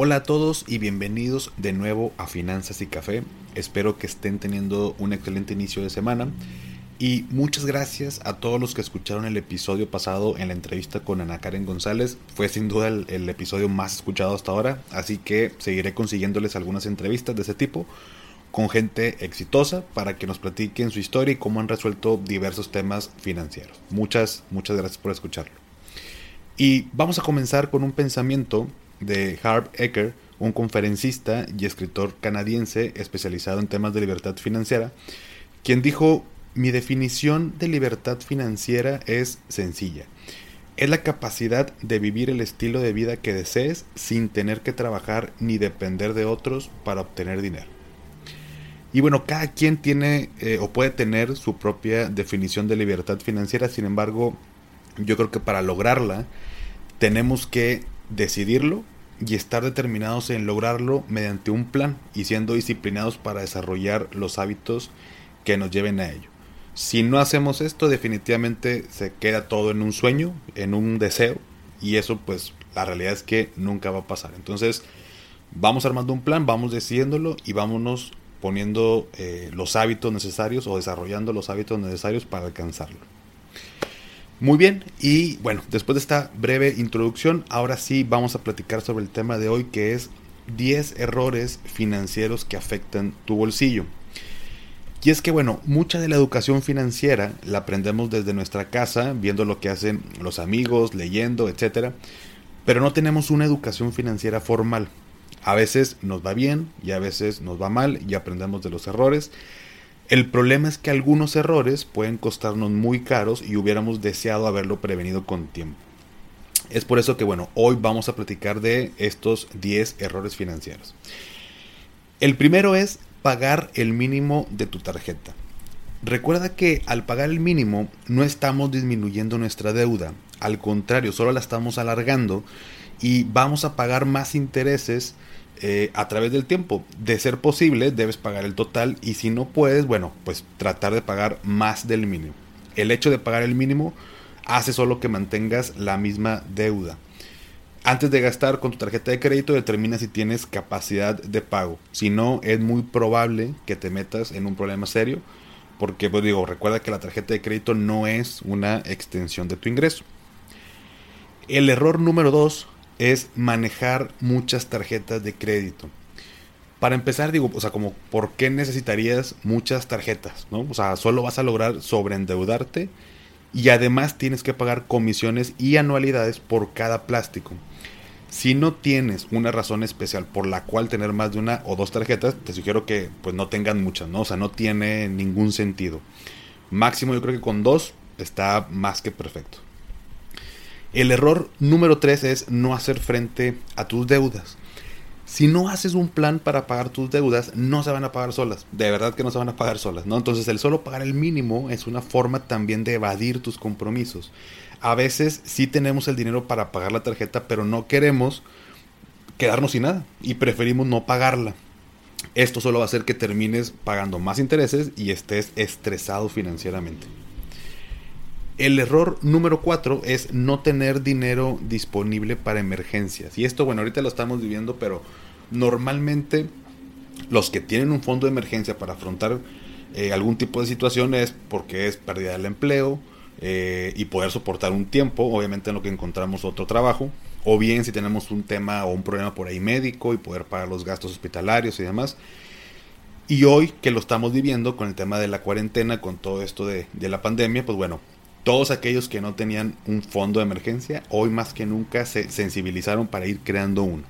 Hola a todos y bienvenidos de nuevo a Finanzas y Café. Espero que estén teniendo un excelente inicio de semana. Y muchas gracias a todos los que escucharon el episodio pasado en la entrevista con Ana Karen González. Fue sin duda el, episodio más escuchado hasta ahora. Así que seguiré consiguiéndoles algunas entrevistas de ese tipo con gente exitosa para que nos platiquen su historia y cómo han resuelto diversos temas financieros. Muchas, muchas gracias por escucharlo. Y vamos a comenzar con un pensamiento de Harv Eker, un conferencista y escritor canadiense especializado en temas de libertad financiera, quien dijo, mi definición de libertad financiera es sencilla. Es la capacidad de vivir el estilo de vida que desees sin tener que trabajar ni depender de otros para obtener dinero. Y bueno, cada quien tiene eh, o puede tener su propia definición de libertad financiera, sin embargo, yo creo que para lograrla tenemos que decidirlo y estar determinados en lograrlo mediante un plan y siendo disciplinados para desarrollar los hábitos que nos lleven a ello. Si no hacemos esto, definitivamente se queda todo en un sueño, en un deseo, y eso pues la realidad es que nunca va a pasar. Entonces, vamos armando un plan, vamos decidiéndolo y vámonos poniendo eh, los hábitos necesarios o desarrollando los hábitos necesarios para alcanzarlo. Muy bien, y bueno, después de esta breve introducción, ahora sí vamos a platicar sobre el tema de hoy que es 10 errores financieros que afectan tu bolsillo. Y es que bueno, mucha de la educación financiera la aprendemos desde nuestra casa, viendo lo que hacen los amigos, leyendo, etc. Pero no tenemos una educación financiera formal. A veces nos va bien y a veces nos va mal y aprendemos de los errores. El problema es que algunos errores pueden costarnos muy caros y hubiéramos deseado haberlo prevenido con tiempo. Es por eso que bueno, hoy vamos a platicar de estos 10 errores financieros. El primero es pagar el mínimo de tu tarjeta. Recuerda que al pagar el mínimo no estamos disminuyendo nuestra deuda, al contrario, solo la estamos alargando y vamos a pagar más intereses eh, a través del tiempo. De ser posible, debes pagar el total y si no puedes, bueno, pues tratar de pagar más del mínimo. El hecho de pagar el mínimo hace solo que mantengas la misma deuda. Antes de gastar con tu tarjeta de crédito determina si tienes capacidad de pago. Si no, es muy probable que te metas en un problema serio. Porque, pues digo, recuerda que la tarjeta de crédito no es una extensión de tu ingreso. El error número 2 es manejar muchas tarjetas de crédito. Para empezar, digo, o sea, como, ¿por qué necesitarías muchas tarjetas? ¿no? O sea, solo vas a lograr sobreendeudarte y además tienes que pagar comisiones y anualidades por cada plástico. Si no tienes una razón especial por la cual tener más de una o dos tarjetas, te sugiero que pues no tengan muchas, ¿no? O sea, no tiene ningún sentido. Máximo yo creo que con dos está más que perfecto. El error número 3 es no hacer frente a tus deudas. Si no haces un plan para pagar tus deudas, no se van a pagar solas. De verdad que no se van a pagar solas, ¿no? Entonces el solo pagar el mínimo es una forma también de evadir tus compromisos. A veces sí tenemos el dinero para pagar la tarjeta, pero no queremos quedarnos sin nada y preferimos no pagarla. Esto solo va a hacer que termines pagando más intereses y estés estresado financieramente. El error número cuatro es no tener dinero disponible para emergencias. Y esto, bueno, ahorita lo estamos viviendo, pero normalmente los que tienen un fondo de emergencia para afrontar eh, algún tipo de situación es porque es pérdida del empleo eh, y poder soportar un tiempo, obviamente en lo que encontramos otro trabajo, o bien si tenemos un tema o un problema por ahí médico y poder pagar los gastos hospitalarios y demás. Y hoy que lo estamos viviendo con el tema de la cuarentena, con todo esto de, de la pandemia, pues bueno, todos aquellos que no tenían un fondo de emergencia, hoy más que nunca se sensibilizaron para ir creando uno.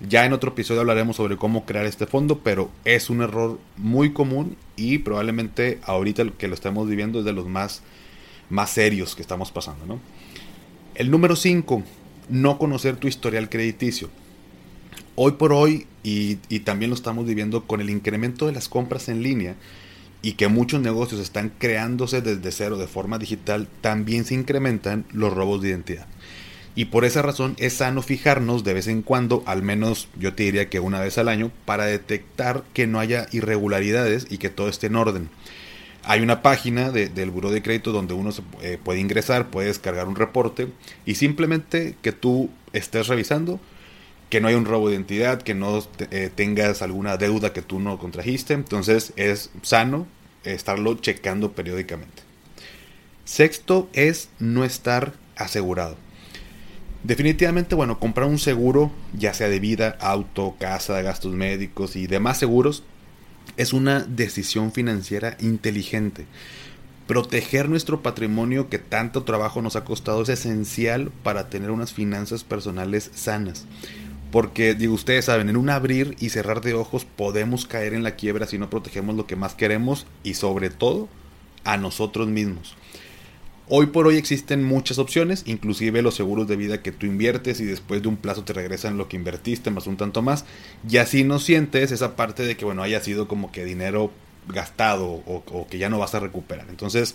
Ya en otro episodio hablaremos sobre cómo crear este fondo, pero es un error muy común y probablemente ahorita que lo estamos viviendo es de los más, más serios que estamos pasando. ¿no? El número 5, no conocer tu historial crediticio. Hoy por hoy, y, y también lo estamos viviendo con el incremento de las compras en línea, y que muchos negocios están creándose desde cero de forma digital, también se incrementan los robos de identidad. Y por esa razón es sano fijarnos de vez en cuando, al menos yo te diría que una vez al año, para detectar que no haya irregularidades y que todo esté en orden. Hay una página del Buró de Crédito donde uno eh, puede ingresar, puede descargar un reporte y simplemente que tú estés revisando que no hay un robo de identidad, que no eh, tengas alguna deuda que tú no contrajiste. Entonces es sano estarlo checando periódicamente. Sexto es no estar asegurado. Definitivamente, bueno, comprar un seguro, ya sea de vida, auto, casa, gastos médicos y demás seguros, es una decisión financiera inteligente. Proteger nuestro patrimonio que tanto trabajo nos ha costado es esencial para tener unas finanzas personales sanas. Porque, digo, ustedes saben, en un abrir y cerrar de ojos podemos caer en la quiebra si no protegemos lo que más queremos y sobre todo a nosotros mismos. Hoy por hoy existen muchas opciones, inclusive los seguros de vida que tú inviertes y después de un plazo te regresan lo que invertiste más un tanto más. Y así no sientes esa parte de que, bueno, haya sido como que dinero gastado o, o que ya no vas a recuperar. Entonces,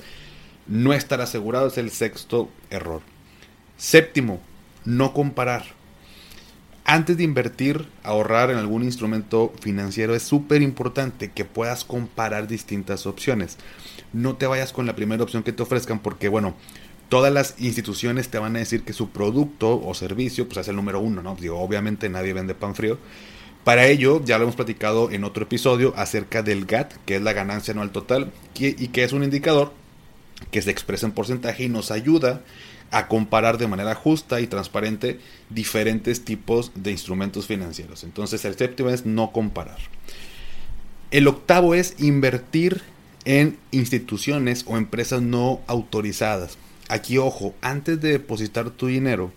no estar asegurado es el sexto error. Séptimo, no comparar antes de invertir, ahorrar en algún instrumento financiero es súper importante que puedas comparar distintas opciones. No te vayas con la primera opción que te ofrezcan porque, bueno, todas las instituciones te van a decir que su producto o servicio pues es el número uno, ¿no? Digo, obviamente nadie vende pan frío. Para ello, ya lo hemos platicado en otro episodio acerca del GAT, que es la ganancia anual total, y que es un indicador que se expresa en porcentaje y nos ayuda a comparar de manera justa y transparente diferentes tipos de instrumentos financieros. Entonces el séptimo es no comparar. El octavo es invertir en instituciones o empresas no autorizadas. Aquí ojo, antes de depositar tu dinero,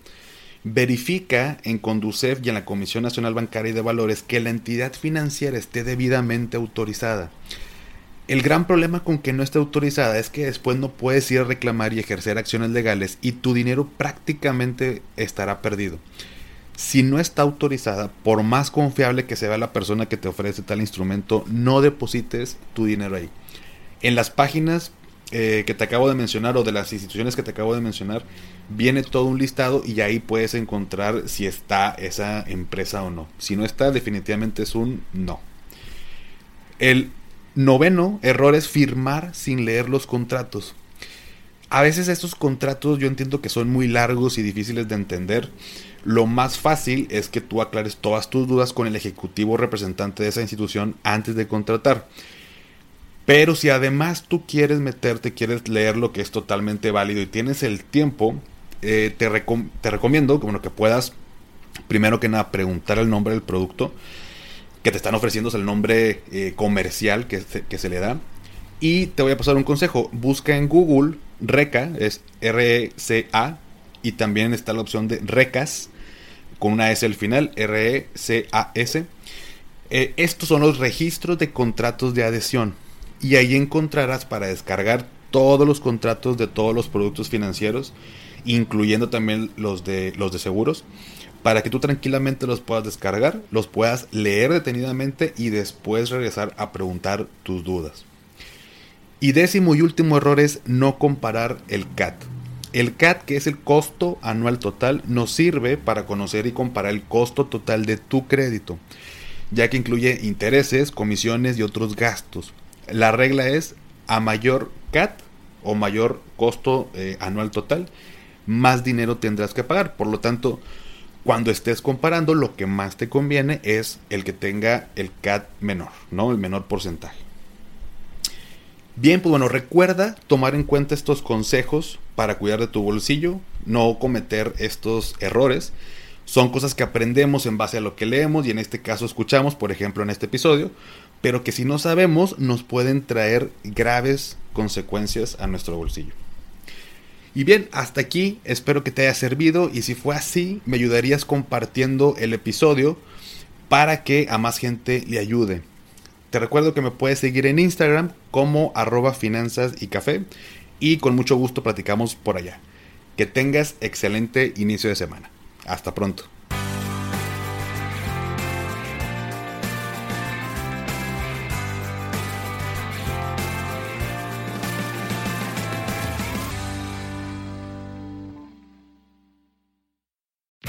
verifica en Conducef y en la Comisión Nacional Bancaria y de Valores que la entidad financiera esté debidamente autorizada. El gran problema con que no esté autorizada es que después no puedes ir a reclamar y ejercer acciones legales y tu dinero prácticamente estará perdido. Si no está autorizada, por más confiable que sea la persona que te ofrece tal instrumento, no deposites tu dinero ahí. En las páginas eh, que te acabo de mencionar o de las instituciones que te acabo de mencionar, viene todo un listado y ahí puedes encontrar si está esa empresa o no. Si no está, definitivamente es un no. El Noveno error es firmar sin leer los contratos. A veces estos contratos yo entiendo que son muy largos y difíciles de entender. Lo más fácil es que tú aclares todas tus dudas con el ejecutivo representante de esa institución antes de contratar. Pero si además tú quieres meterte, quieres leer lo que es totalmente válido y tienes el tiempo, eh, te, te, recomiendo bueno, que puedas, primero que nada, preguntar el nombre del producto que te están ofreciendo es el nombre eh, comercial que se, le da. Y te voy a pasar un consejo. Busca en Google RECA, es R-E-C-A, y también está la opción de RECAS, con una S al final, R-E-C-A-S. Eh, estos son los registros de contratos de adhesión. Y ahí encontrarás para descargar todos los contratos de todos los productos financieros, incluyendo también los de, los de seguros para que tú tranquilamente los puedas descargar, los puedas leer detenidamente y después regresar a preguntar tus dudas. Y décimo y último error es no comparar el CAT. El CAT, que es el costo anual total, nos sirve para conocer y comparar el costo total de tu crédito, ya que incluye intereses, comisiones y otros gastos. La regla es a mayor CAT o mayor costo eh, anual total, más dinero tendrás que pagar. Por lo tanto, cuando estés comparando, lo que más te conviene es el que tenga el CAT menor, ¿no? El menor porcentaje. Bien, pues bueno, recuerda tomar en cuenta estos consejos para cuidar de tu bolsillo, no cometer estos errores. Son cosas que aprendemos en base a lo que leemos y en este caso escuchamos, por ejemplo, en este episodio, pero que si no sabemos nos pueden traer graves consecuencias a nuestro bolsillo. Y bien, hasta aquí espero que te haya servido y si fue así, me ayudarías compartiendo el episodio para que a más gente le ayude. Te recuerdo que me puedes seguir en Instagram como arroba finanzas y café y con mucho gusto platicamos por allá. Que tengas excelente inicio de semana. Hasta pronto.